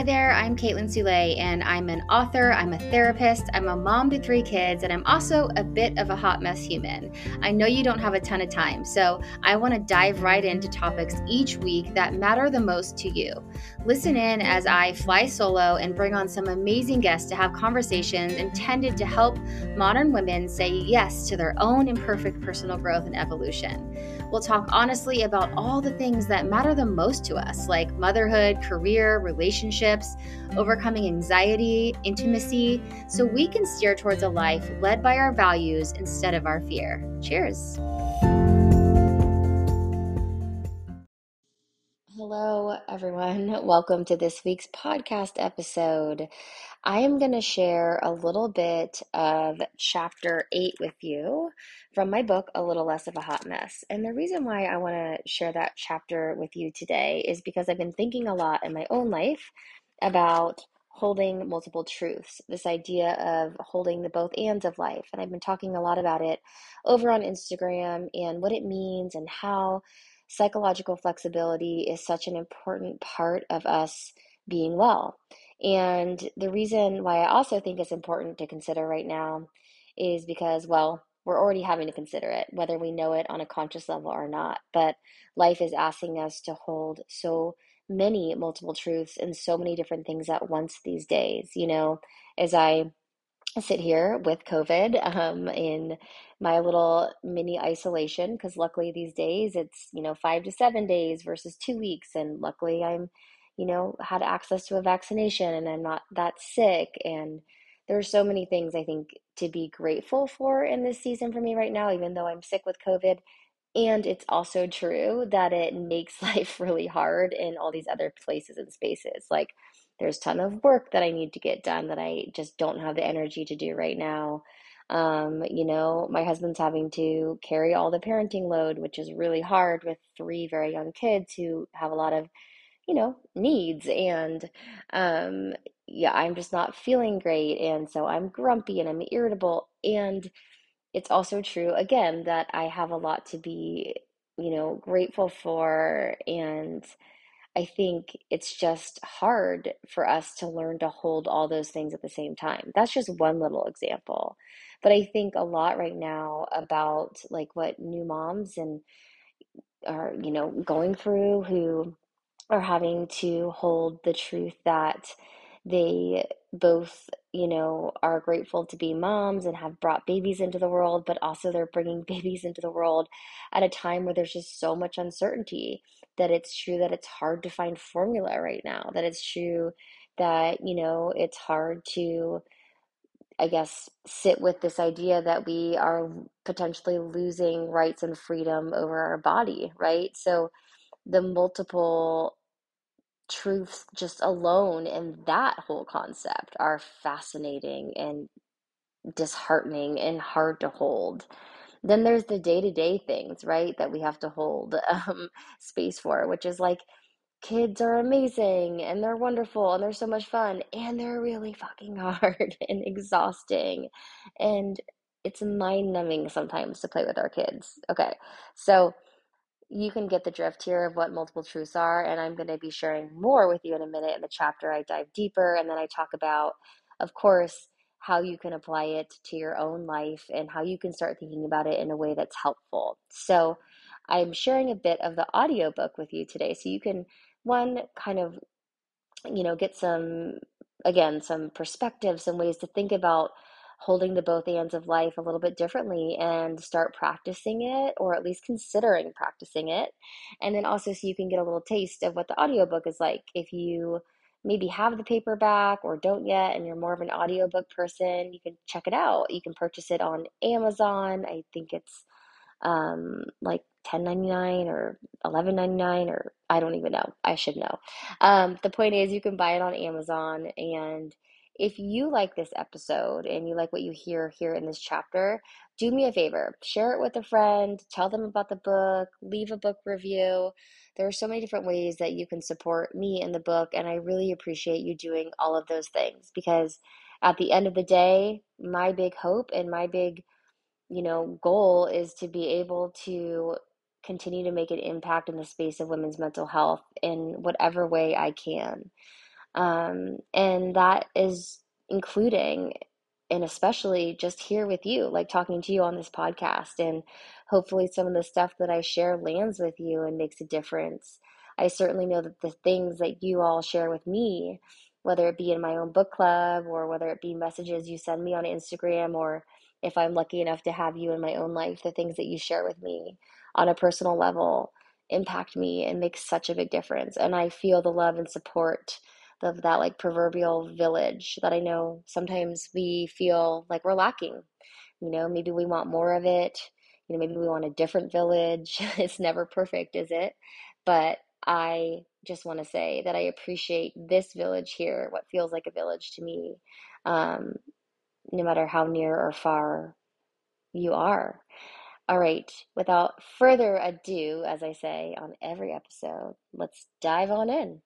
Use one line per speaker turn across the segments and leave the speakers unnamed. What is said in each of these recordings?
Hi there, I'm Kaitlin Soule, and I'm an author, I'm a therapist, I'm a mom to three kids, and I'm also a bit of a hot mess human. I know you don't have a ton of time, so I want to dive right into topics each week that matter the most to you. Listen in as I fly solo and bring on some amazing guests to have conversations intended to help modern women say yes to their own imperfect personal growth and evolution. We'll talk honestly about all the things that matter the most to us, like motherhood, career, relationships, overcoming anxiety, intimacy, so we can steer towards a life led by our values instead of our fear. Cheers. Hello, everyone. Welcome to this week's podcast episode. I am going to share a little bit of chapter eight with you from my book, A Little Less of a Hot Mess. And the reason why I want to share that chapter with you today is because I've been thinking a lot in my own life about holding multiple truths, this idea of holding the both ands of life. And I've been talking a lot about it over on Instagram and what it means and how psychological flexibility is such an important part of us being well. And the reason why I also think it's important to consider right now is because, well, we're already having to consider it, whether we know it on a conscious level or not. But life is asking us to hold so many multiple truths and so many different things at once these days. You know, as I sit here with COVID um, in my little mini isolation, because luckily these days it's, you know, five to seven days versus two weeks. And luckily I'm, you know, had access to a vaccination and I'm not that sick. And there's so many things I think to be grateful for in this season for me right now, even though I'm sick with COVID. And it's also true that it makes life really hard in all these other places and spaces. Like there's a ton of work that I need to get done that I just don't have the energy to do right now. Um, you know, my husband's having to carry all the parenting load, which is really hard with three very young kids who have a lot of you know, needs. And um, yeah, I'm just not feeling great. And so I'm grumpy and I'm irritable. And it's also true, again, that I have a lot to be, you know, grateful for. And I think it's just hard for us to learn to hold all those things at the same time. That's just one little example. But I think a lot right now about like what new moms and are, you know, going through who are having to hold the truth that they both, you know, are grateful to be moms and have brought babies into the world, but also they're bringing babies into the world at a time where there's just so much uncertainty that it's true that it's hard to find formula right now, that it's true that, you know, it's hard to, I guess, sit with this idea that we are potentially losing rights and freedom over our body, right? So the multiple truths just alone in that whole concept are fascinating and disheartening and hard to hold. Then there's the day to day things, right, that we have to hold um, space for, which is like kids are amazing and they're wonderful and they're so much fun and they're really fucking hard and exhausting. And it's mind numbing sometimes to play with our kids. Okay, so you can get the drift here of what multiple truths are. And I'm going to be sharing more with you in a minute. In the chapter, I dive deeper and then I talk about, of course, how you can apply it to your own life and how you can start thinking about it in a way that's helpful. So, I'm sharing a bit of the audiobook with you today. So, you can, one, kind of, you know, get some, again, some perspective, some ways to think about holding the both ends of life a little bit differently and start practicing it or at least considering practicing it. And then also so you can get a little taste of what the audiobook is like if you maybe have the paperback or don't yet and you're more of an audiobook person, you can check it out. You can purchase it on Amazon. I think it's um, like 10.99 or 11.99 or I don't even know. I should know. Um, the point is you can buy it on Amazon and if you like this episode and you like what you hear here in this chapter, do me a favor, share it with a friend, tell them about the book, leave a book review. There are so many different ways that you can support me in the book, and I really appreciate you doing all of those things because at the end of the day, my big hope and my big, you know, goal is to be able to continue to make an impact in the space of women's mental health in whatever way I can. Um, and that is including and especially just here with you, like talking to you on this podcast. And hopefully, some of the stuff that I share lands with you and makes a difference. I certainly know that the things that you all share with me, whether it be in my own book club or whether it be messages you send me on Instagram, or if I'm lucky enough to have you in my own life, the things that you share with me on a personal level impact me and make such a big difference. And I feel the love and support of that like proverbial village that I know sometimes we feel like we're lacking. You know, maybe we want more of it. You know, maybe we want a different village. it's never perfect, is it? But I just want to say that I appreciate this village here, what feels like a village to me, um, no matter how near or far you are. All right, without further ado, as I say on every episode, let's dive on in.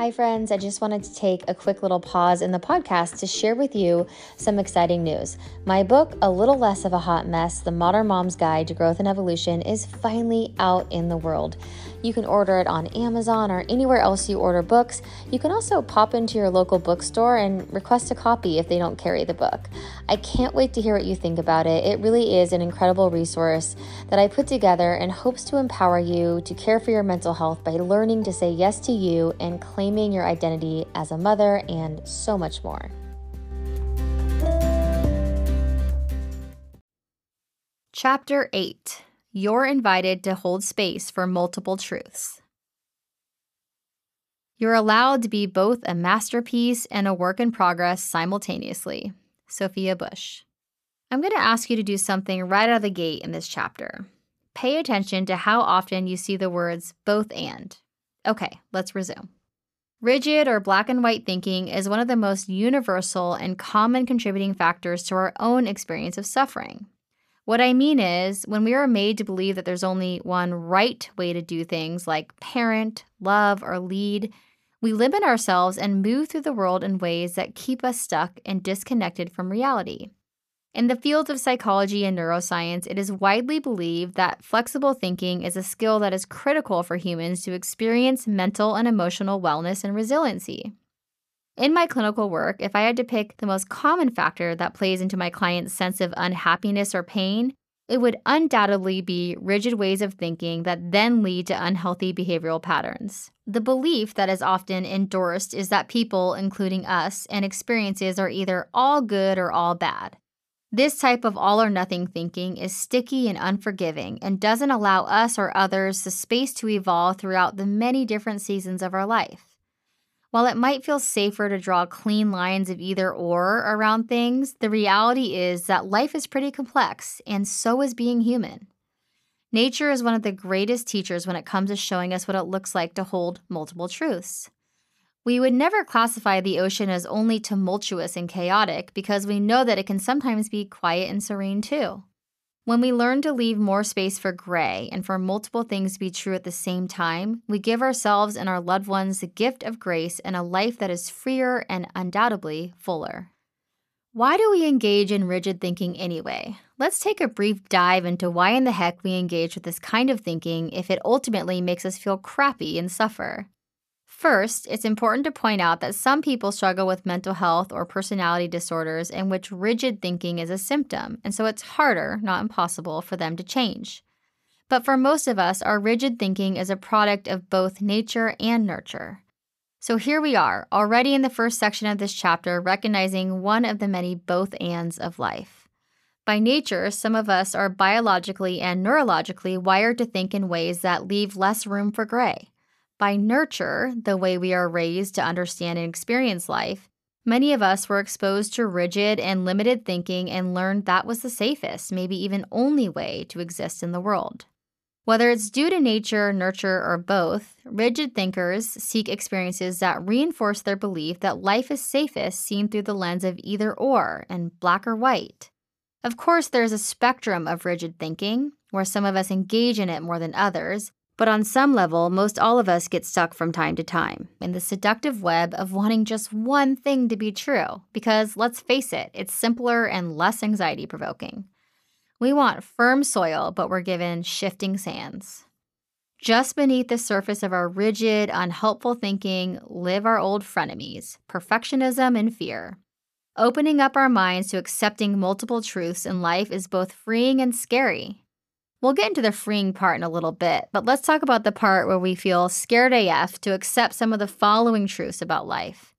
Hi, friends. I just wanted to take a quick little pause in the podcast to share with you some exciting news. My book, A Little Less of a Hot Mess The Modern Mom's Guide to Growth and Evolution, is finally out in the world. You can order it on Amazon or anywhere else you order books. You can also pop into your local bookstore and request a copy if they don't carry the book. I can't wait to hear what you think about it. It really is an incredible resource that I put together and hopes to empower you to care for your mental health by learning to say yes to you and claiming your identity as a mother and so much more.
Chapter 8 you're invited to hold space for multiple truths. You're allowed to be both a masterpiece and a work in progress simultaneously. Sophia Bush. I'm going to ask you to do something right out of the gate in this chapter. Pay attention to how often you see the words both and. Okay, let's resume. Rigid or black and white thinking is one of the most universal and common contributing factors to our own experience of suffering. What I mean is, when we are made to believe that there's only one right way to do things like parent, love, or lead, we limit ourselves and move through the world in ways that keep us stuck and disconnected from reality. In the field of psychology and neuroscience, it is widely believed that flexible thinking is a skill that is critical for humans to experience mental and emotional wellness and resiliency. In my clinical work, if I had to pick the most common factor that plays into my client's sense of unhappiness or pain, it would undoubtedly be rigid ways of thinking that then lead to unhealthy behavioral patterns. The belief that is often endorsed is that people, including us, and experiences are either all good or all bad. This type of all or nothing thinking is sticky and unforgiving and doesn't allow us or others the space to evolve throughout the many different seasons of our life. While it might feel safer to draw clean lines of either or around things, the reality is that life is pretty complex, and so is being human. Nature is one of the greatest teachers when it comes to showing us what it looks like to hold multiple truths. We would never classify the ocean as only tumultuous and chaotic because we know that it can sometimes be quiet and serene too. When we learn to leave more space for gray and for multiple things to be true at the same time, we give ourselves and our loved ones the gift of grace and a life that is freer and undoubtedly fuller. Why do we engage in rigid thinking anyway? Let's take a brief dive into why in the heck we engage with this kind of thinking if it ultimately makes us feel crappy and suffer. First, it's important to point out that some people struggle with mental health or personality disorders in which rigid thinking is a symptom, and so it's harder, not impossible, for them to change. But for most of us, our rigid thinking is a product of both nature and nurture. So here we are, already in the first section of this chapter, recognizing one of the many both ands of life. By nature, some of us are biologically and neurologically wired to think in ways that leave less room for gray. By nurture, the way we are raised to understand and experience life, many of us were exposed to rigid and limited thinking and learned that was the safest, maybe even only way to exist in the world. Whether it's due to nature, nurture, or both, rigid thinkers seek experiences that reinforce their belief that life is safest seen through the lens of either or and black or white. Of course, there's a spectrum of rigid thinking, where some of us engage in it more than others, but on some level, most all of us get stuck from time to time in the seductive web of wanting just one thing to be true, because let's face it, it's simpler and less anxiety provoking. We want firm soil, but we're given shifting sands. Just beneath the surface of our rigid, unhelpful thinking live our old frenemies perfectionism and fear. Opening up our minds to accepting multiple truths in life is both freeing and scary. We'll get into the freeing part in a little bit, but let's talk about the part where we feel scared AF to accept some of the following truths about life.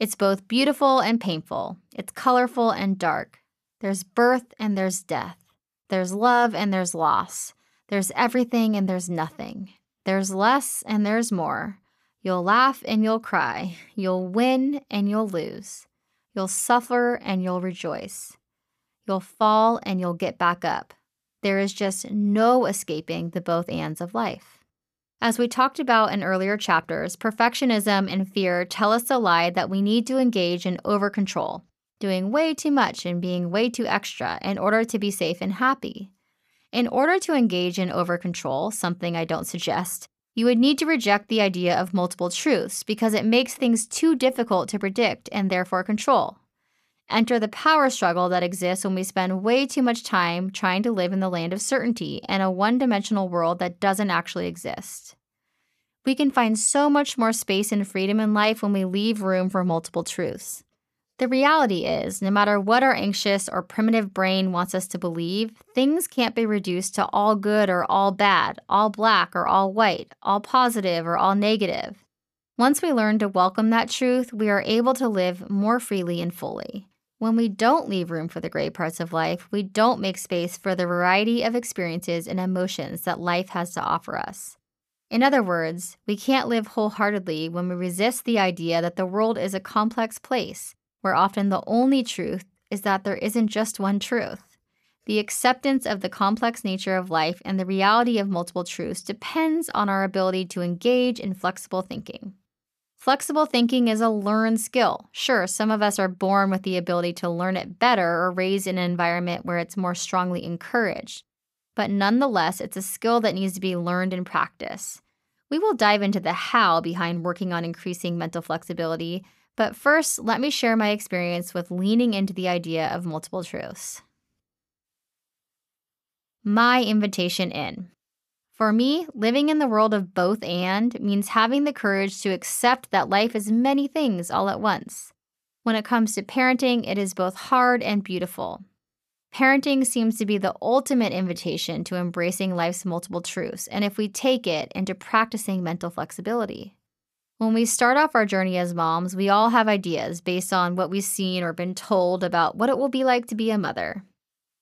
It's both beautiful and painful, it's colorful and dark. There's birth and there's death. There's love and there's loss. There's everything and there's nothing. There's less and there's more. You'll laugh and you'll cry. You'll win and you'll lose. You'll suffer and you'll rejoice. You'll fall and you'll get back up. There is just no escaping the both ands of life. As we talked about in earlier chapters, perfectionism and fear tell us a lie that we need to engage in over control, doing way too much and being way too extra in order to be safe and happy. In order to engage in over control, something I don't suggest, you would need to reject the idea of multiple truths because it makes things too difficult to predict and therefore control. Enter the power struggle that exists when we spend way too much time trying to live in the land of certainty and a one dimensional world that doesn't actually exist. We can find so much more space and freedom in life when we leave room for multiple truths. The reality is, no matter what our anxious or primitive brain wants us to believe, things can't be reduced to all good or all bad, all black or all white, all positive or all negative. Once we learn to welcome that truth, we are able to live more freely and fully. When we don't leave room for the gray parts of life, we don't make space for the variety of experiences and emotions that life has to offer us. In other words, we can't live wholeheartedly when we resist the idea that the world is a complex place where often the only truth is that there isn't just one truth. The acceptance of the complex nature of life and the reality of multiple truths depends on our ability to engage in flexible thinking. Flexible thinking is a learned skill. Sure, some of us are born with the ability to learn it better or raised in an environment where it's more strongly encouraged. But nonetheless, it's a skill that needs to be learned in practice. We will dive into the how behind working on increasing mental flexibility, but first, let me share my experience with leaning into the idea of multiple truths. My invitation in. For me, living in the world of both and means having the courage to accept that life is many things all at once. When it comes to parenting, it is both hard and beautiful. Parenting seems to be the ultimate invitation to embracing life's multiple truths, and if we take it into practicing mental flexibility. When we start off our journey as moms, we all have ideas based on what we've seen or been told about what it will be like to be a mother.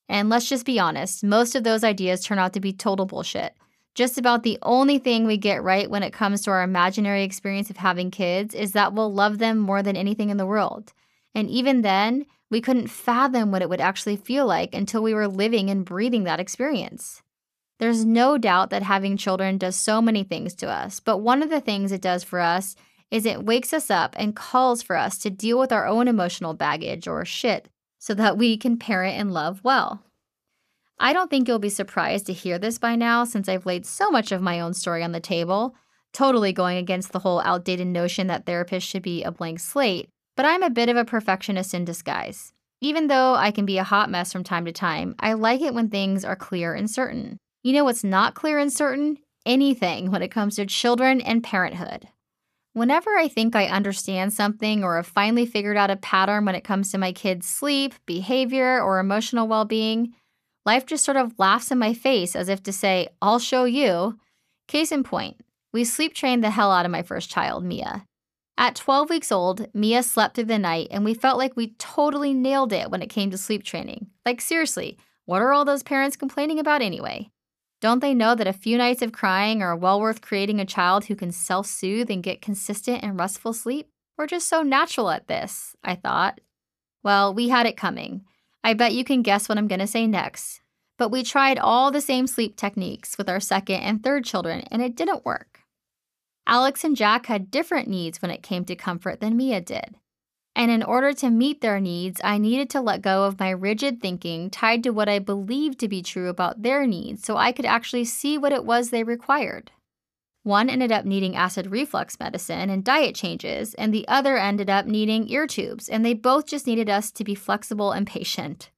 And let's just be honest, most of those ideas turn out to be total bullshit. Just about the only thing we get right when it comes to our imaginary experience of having kids is that we'll love them more than anything in the world. And even then, we couldn't fathom what it would actually feel like until we were living and breathing that experience. There's no doubt that having children does so many things to us, but one of the things it does for us is it wakes us up and calls for us to deal with our own emotional baggage or shit so that we can parent and love well. I don't think you'll be surprised to hear this by now since I've laid so much of my own story on the table, totally going against the whole outdated notion that therapists should be a blank slate, but I'm a bit of a perfectionist in disguise. Even though I can be a hot mess from time to time, I like it when things are clear and certain. You know what's not clear and certain? Anything when it comes to children and parenthood. Whenever I think I understand something or have finally figured out a pattern when it comes to my kids' sleep, behavior, or emotional well being, life just sort of laughs in my face as if to say, I'll show you. Case in point, we sleep trained the hell out of my first child, Mia. At 12 weeks old, Mia slept through the night, and we felt like we totally nailed it when it came to sleep training. Like, seriously, what are all those parents complaining about anyway? Don't they know that a few nights of crying are well worth creating a child who can self soothe and get consistent and restful sleep? We're just so natural at this, I thought. Well, we had it coming. I bet you can guess what I'm going to say next. But we tried all the same sleep techniques with our second and third children, and it didn't work. Alex and Jack had different needs when it came to comfort than Mia did. And in order to meet their needs, I needed to let go of my rigid thinking tied to what I believed to be true about their needs so I could actually see what it was they required. One ended up needing acid reflux medicine and diet changes, and the other ended up needing ear tubes, and they both just needed us to be flexible and patient.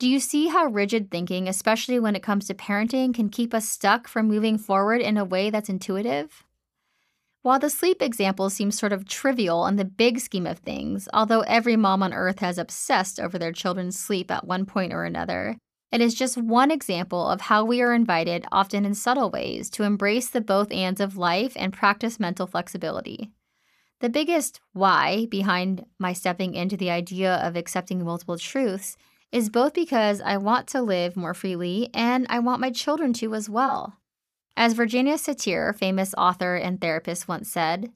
Do you see how rigid thinking, especially when it comes to parenting, can keep us stuck from moving forward in a way that's intuitive? While the sleep example seems sort of trivial in the big scheme of things, although every mom on earth has obsessed over their children's sleep at one point or another, it is just one example of how we are invited, often in subtle ways, to embrace the both ands of life and practice mental flexibility. The biggest why behind my stepping into the idea of accepting multiple truths is both because I want to live more freely and I want my children to as well. As Virginia Satir, famous author and therapist, once said,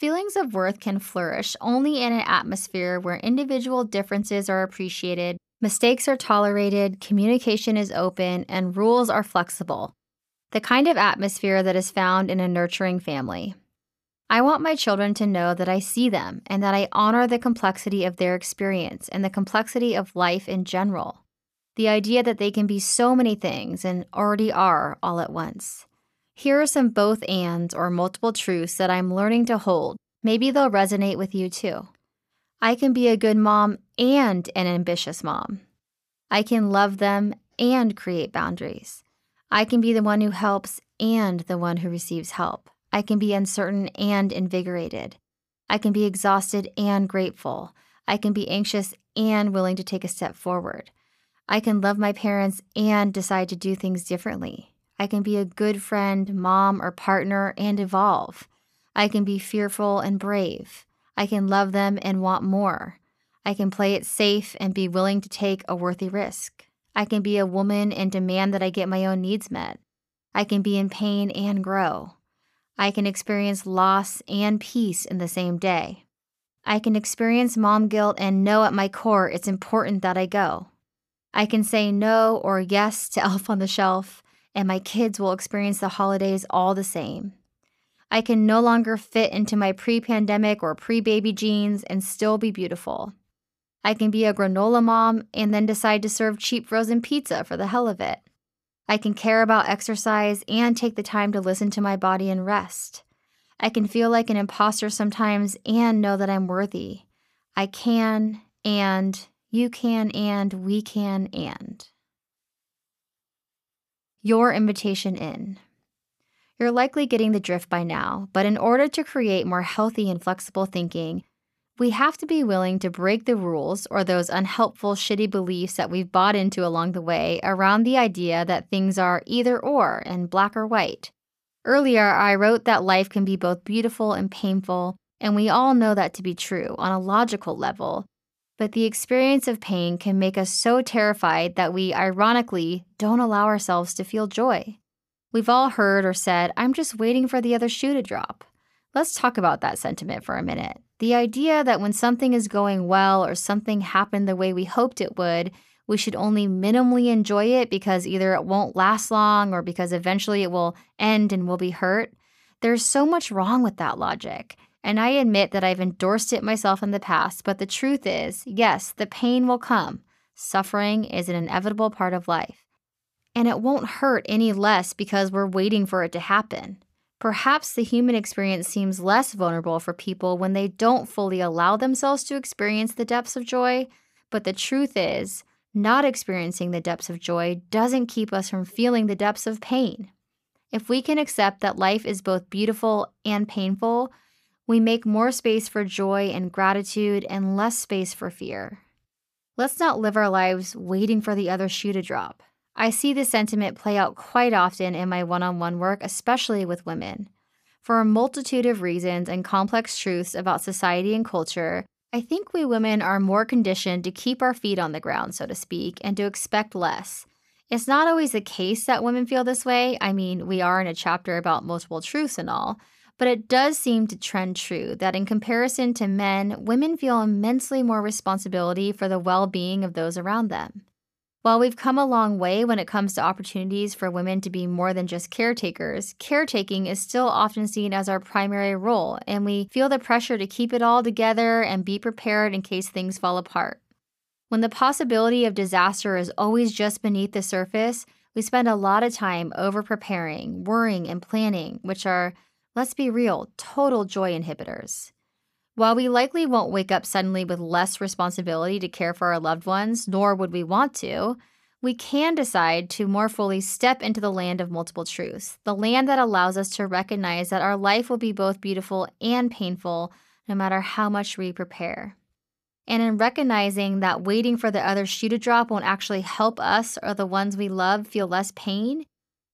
feelings of worth can flourish only in an atmosphere where individual differences are appreciated Mistakes are tolerated, communication is open, and rules are flexible. The kind of atmosphere that is found in a nurturing family. I want my children to know that I see them and that I honor the complexity of their experience and the complexity of life in general. The idea that they can be so many things and already are all at once. Here are some both ands or multiple truths that I'm learning to hold. Maybe they'll resonate with you too. I can be a good mom and an ambitious mom. I can love them and create boundaries. I can be the one who helps and the one who receives help. I can be uncertain and invigorated. I can be exhausted and grateful. I can be anxious and willing to take a step forward. I can love my parents and decide to do things differently. I can be a good friend, mom, or partner and evolve. I can be fearful and brave. I can love them and want more. I can play it safe and be willing to take a worthy risk. I can be a woman and demand that I get my own needs met. I can be in pain and grow. I can experience loss and peace in the same day. I can experience mom guilt and know at my core it's important that I go. I can say no or yes to Elf on the Shelf, and my kids will experience the holidays all the same. I can no longer fit into my pre pandemic or pre baby jeans and still be beautiful. I can be a granola mom and then decide to serve cheap frozen pizza for the hell of it. I can care about exercise and take the time to listen to my body and rest. I can feel like an imposter sometimes and know that I'm worthy. I can, and you can, and we can, and. Your invitation in. You're likely getting the drift by now, but in order to create more healthy and flexible thinking, we have to be willing to break the rules or those unhelpful, shitty beliefs that we've bought into along the way around the idea that things are either or and black or white. Earlier, I wrote that life can be both beautiful and painful, and we all know that to be true on a logical level. But the experience of pain can make us so terrified that we, ironically, don't allow ourselves to feel joy. We've all heard or said, I'm just waiting for the other shoe to drop. Let's talk about that sentiment for a minute. The idea that when something is going well or something happened the way we hoped it would, we should only minimally enjoy it because either it won't last long or because eventually it will end and we'll be hurt. There's so much wrong with that logic. And I admit that I've endorsed it myself in the past, but the truth is yes, the pain will come. Suffering is an inevitable part of life and it won't hurt any less because we're waiting for it to happen. Perhaps the human experience seems less vulnerable for people when they don't fully allow themselves to experience the depths of joy, but the truth is, not experiencing the depths of joy doesn't keep us from feeling the depths of pain. If we can accept that life is both beautiful and painful, we make more space for joy and gratitude and less space for fear. Let's not live our lives waiting for the other shoe to drop. I see this sentiment play out quite often in my one on one work, especially with women. For a multitude of reasons and complex truths about society and culture, I think we women are more conditioned to keep our feet on the ground, so to speak, and to expect less. It's not always the case that women feel this way. I mean, we are in a chapter about multiple truths and all, but it does seem to trend true that in comparison to men, women feel immensely more responsibility for the well being of those around them. While we've come a long way when it comes to opportunities for women to be more than just caretakers, caretaking is still often seen as our primary role, and we feel the pressure to keep it all together and be prepared in case things fall apart. When the possibility of disaster is always just beneath the surface, we spend a lot of time over preparing, worrying, and planning, which are, let's be real, total joy inhibitors. While we likely won't wake up suddenly with less responsibility to care for our loved ones, nor would we want to, we can decide to more fully step into the land of multiple truths, the land that allows us to recognize that our life will be both beautiful and painful no matter how much we prepare. And in recognizing that waiting for the other shoe to drop won't actually help us or the ones we love feel less pain,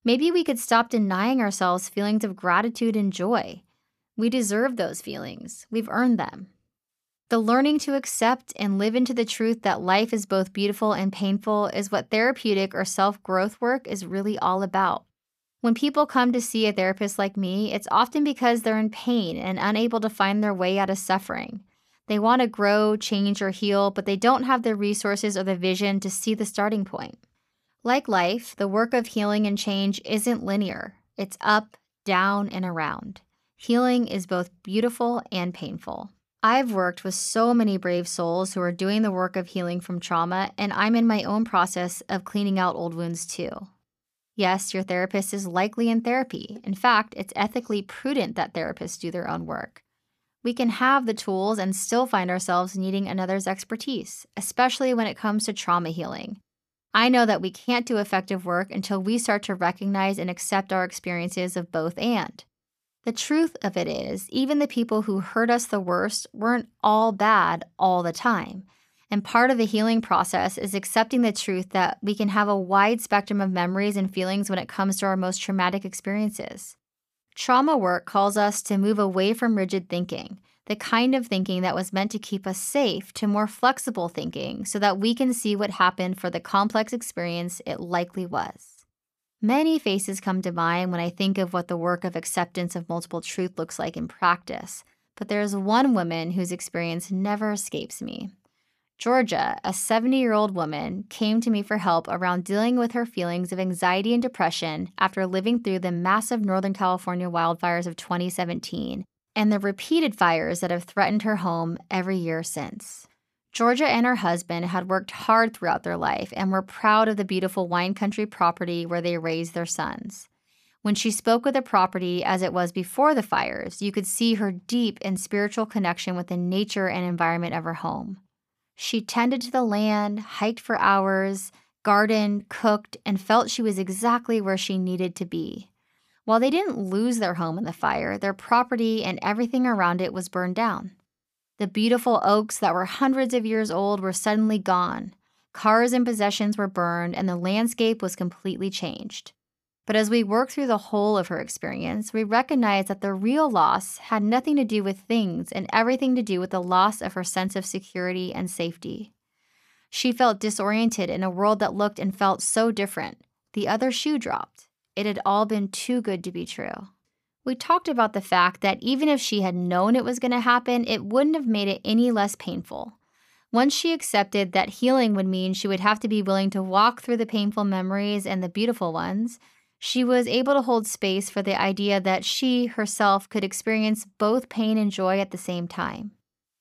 maybe we could stop denying ourselves feelings of gratitude and joy. We deserve those feelings, we've earned them. The learning to accept and live into the truth that life is both beautiful and painful is what therapeutic or self growth work is really all about. When people come to see a therapist like me, it's often because they're in pain and unable to find their way out of suffering. They want to grow, change, or heal, but they don't have the resources or the vision to see the starting point. Like life, the work of healing and change isn't linear, it's up, down, and around. Healing is both beautiful and painful. I've worked with so many brave souls who are doing the work of healing from trauma, and I'm in my own process of cleaning out old wounds too. Yes, your therapist is likely in therapy. In fact, it's ethically prudent that therapists do their own work. We can have the tools and still find ourselves needing another's expertise, especially when it comes to trauma healing. I know that we can't do effective work until we start to recognize and accept our experiences of both and. The truth of it is, even the people who hurt us the worst weren't all bad all the time. And part of the healing process is accepting the truth that we can have a wide spectrum of memories and feelings when it comes to our most traumatic experiences. Trauma work calls us to move away from rigid thinking, the kind of thinking that was meant to keep us safe, to more flexible thinking so that we can see what happened for the complex experience it likely was. Many faces come to mind when I think of what the work of acceptance of multiple truth looks like in practice, but there's one woman whose experience never escapes me. Georgia, a 70 year old woman, came to me for help around dealing with her feelings of anxiety and depression after living through the massive Northern California wildfires of 2017 and the repeated fires that have threatened her home every year since. Georgia and her husband had worked hard throughout their life and were proud of the beautiful wine country property where they raised their sons. When she spoke of the property as it was before the fires, you could see her deep and spiritual connection with the nature and environment of her home. She tended to the land, hiked for hours, gardened, cooked, and felt she was exactly where she needed to be. While they didn't lose their home in the fire, their property and everything around it was burned down. The beautiful oaks that were hundreds of years old were suddenly gone. Cars and possessions were burned, and the landscape was completely changed. But as we work through the whole of her experience, we recognize that the real loss had nothing to do with things and everything to do with the loss of her sense of security and safety. She felt disoriented in a world that looked and felt so different. The other shoe dropped. It had all been too good to be true we talked about the fact that even if she had known it was going to happen, it wouldn't have made it any less painful. Once she accepted that healing would mean she would have to be willing to walk through the painful memories and the beautiful ones, she was able to hold space for the idea that she herself could experience both pain and joy at the same time.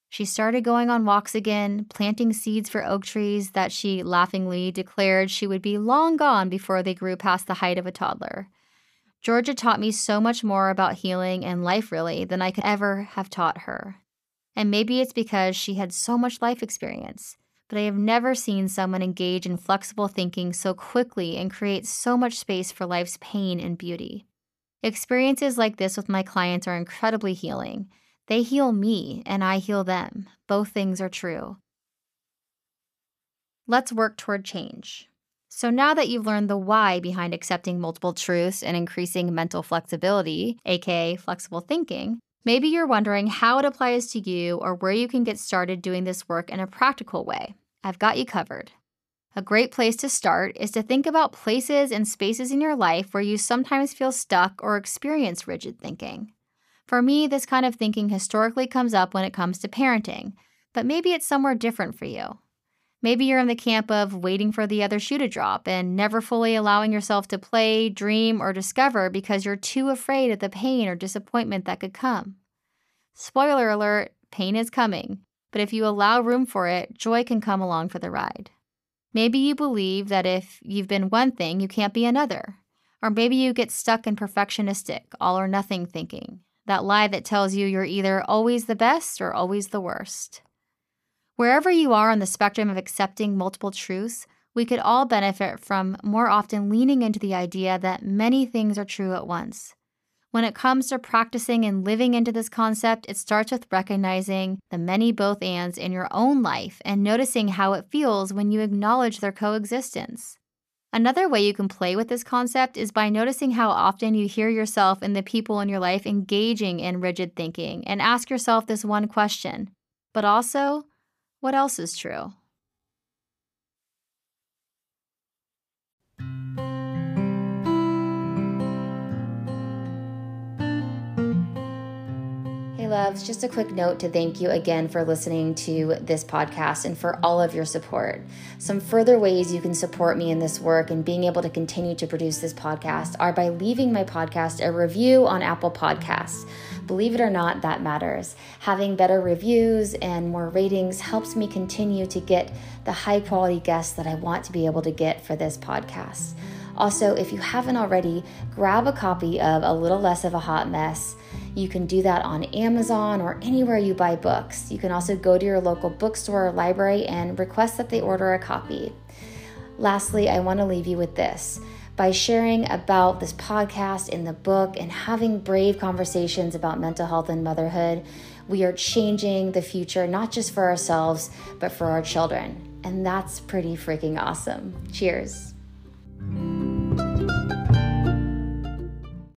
She started going on walks again, planting seeds for oak trees that she laughingly declared she would be long gone before they grew past the height of a toddler. Georgia taught me so much more about healing and life, really, than I could ever have taught her. And maybe it's because she had so much life experience, but I have never seen someone engage in flexible thinking so quickly and create so much space for life's pain and beauty. Experiences like this with my clients are incredibly healing. They heal me, and I heal them. Both things are true. Let's work toward change. So now that you've learned the why behind accepting multiple truths and increasing mental flexibility, aka flexible thinking, maybe you're wondering how it applies to you or where you can get started doing this work in a practical way. I've got you covered. A great place to start is to think about places and spaces in your life where you sometimes feel stuck or experience rigid thinking. For me, this kind of thinking historically comes up when it comes to parenting, but maybe it's somewhere different for you. Maybe you're in the camp of waiting for the other shoe to drop and never fully allowing yourself to play, dream, or discover because you're too afraid of the pain or disappointment that could come. Spoiler alert pain is coming, but if you allow room for it, joy can come along for the ride. Maybe you believe that if you've been one thing, you can't be another. Or maybe you get stuck in perfectionistic, all or nothing thinking.
that lie that tells you you're either always the best or always the worst. Wherever you are on the spectrum of accepting multiple truths, we could all benefit from more often leaning into the idea that many things are true at once. When it comes to practicing and living into this concept, it starts with recognizing the many both ands in your own life and noticing how it feels when you acknowledge their coexistence. Another way you can play with this concept is by noticing how often you hear yourself and the people in your life engaging in rigid thinking and ask yourself this one question. But also, what else is true?
Loves, just a quick note to thank you again for listening to this podcast and for all of your support. Some further ways you can support me in this work and being able to continue to produce this podcast are by leaving my podcast a review on Apple Podcasts. Believe it or not, that matters. Having better reviews and more ratings helps me continue to get the high quality guests that I want to be able to get for this podcast. Also, if you haven't already, grab a copy of A Little Less of a Hot Mess you can do that on Amazon or anywhere you buy books. You can also go to your local bookstore or library and request that they order a copy. Lastly, I want to leave you with this. By sharing about this podcast in the book and having brave conversations about mental health and motherhood, we are changing the future not just for ourselves, but for our children. And that's pretty freaking awesome. Cheers.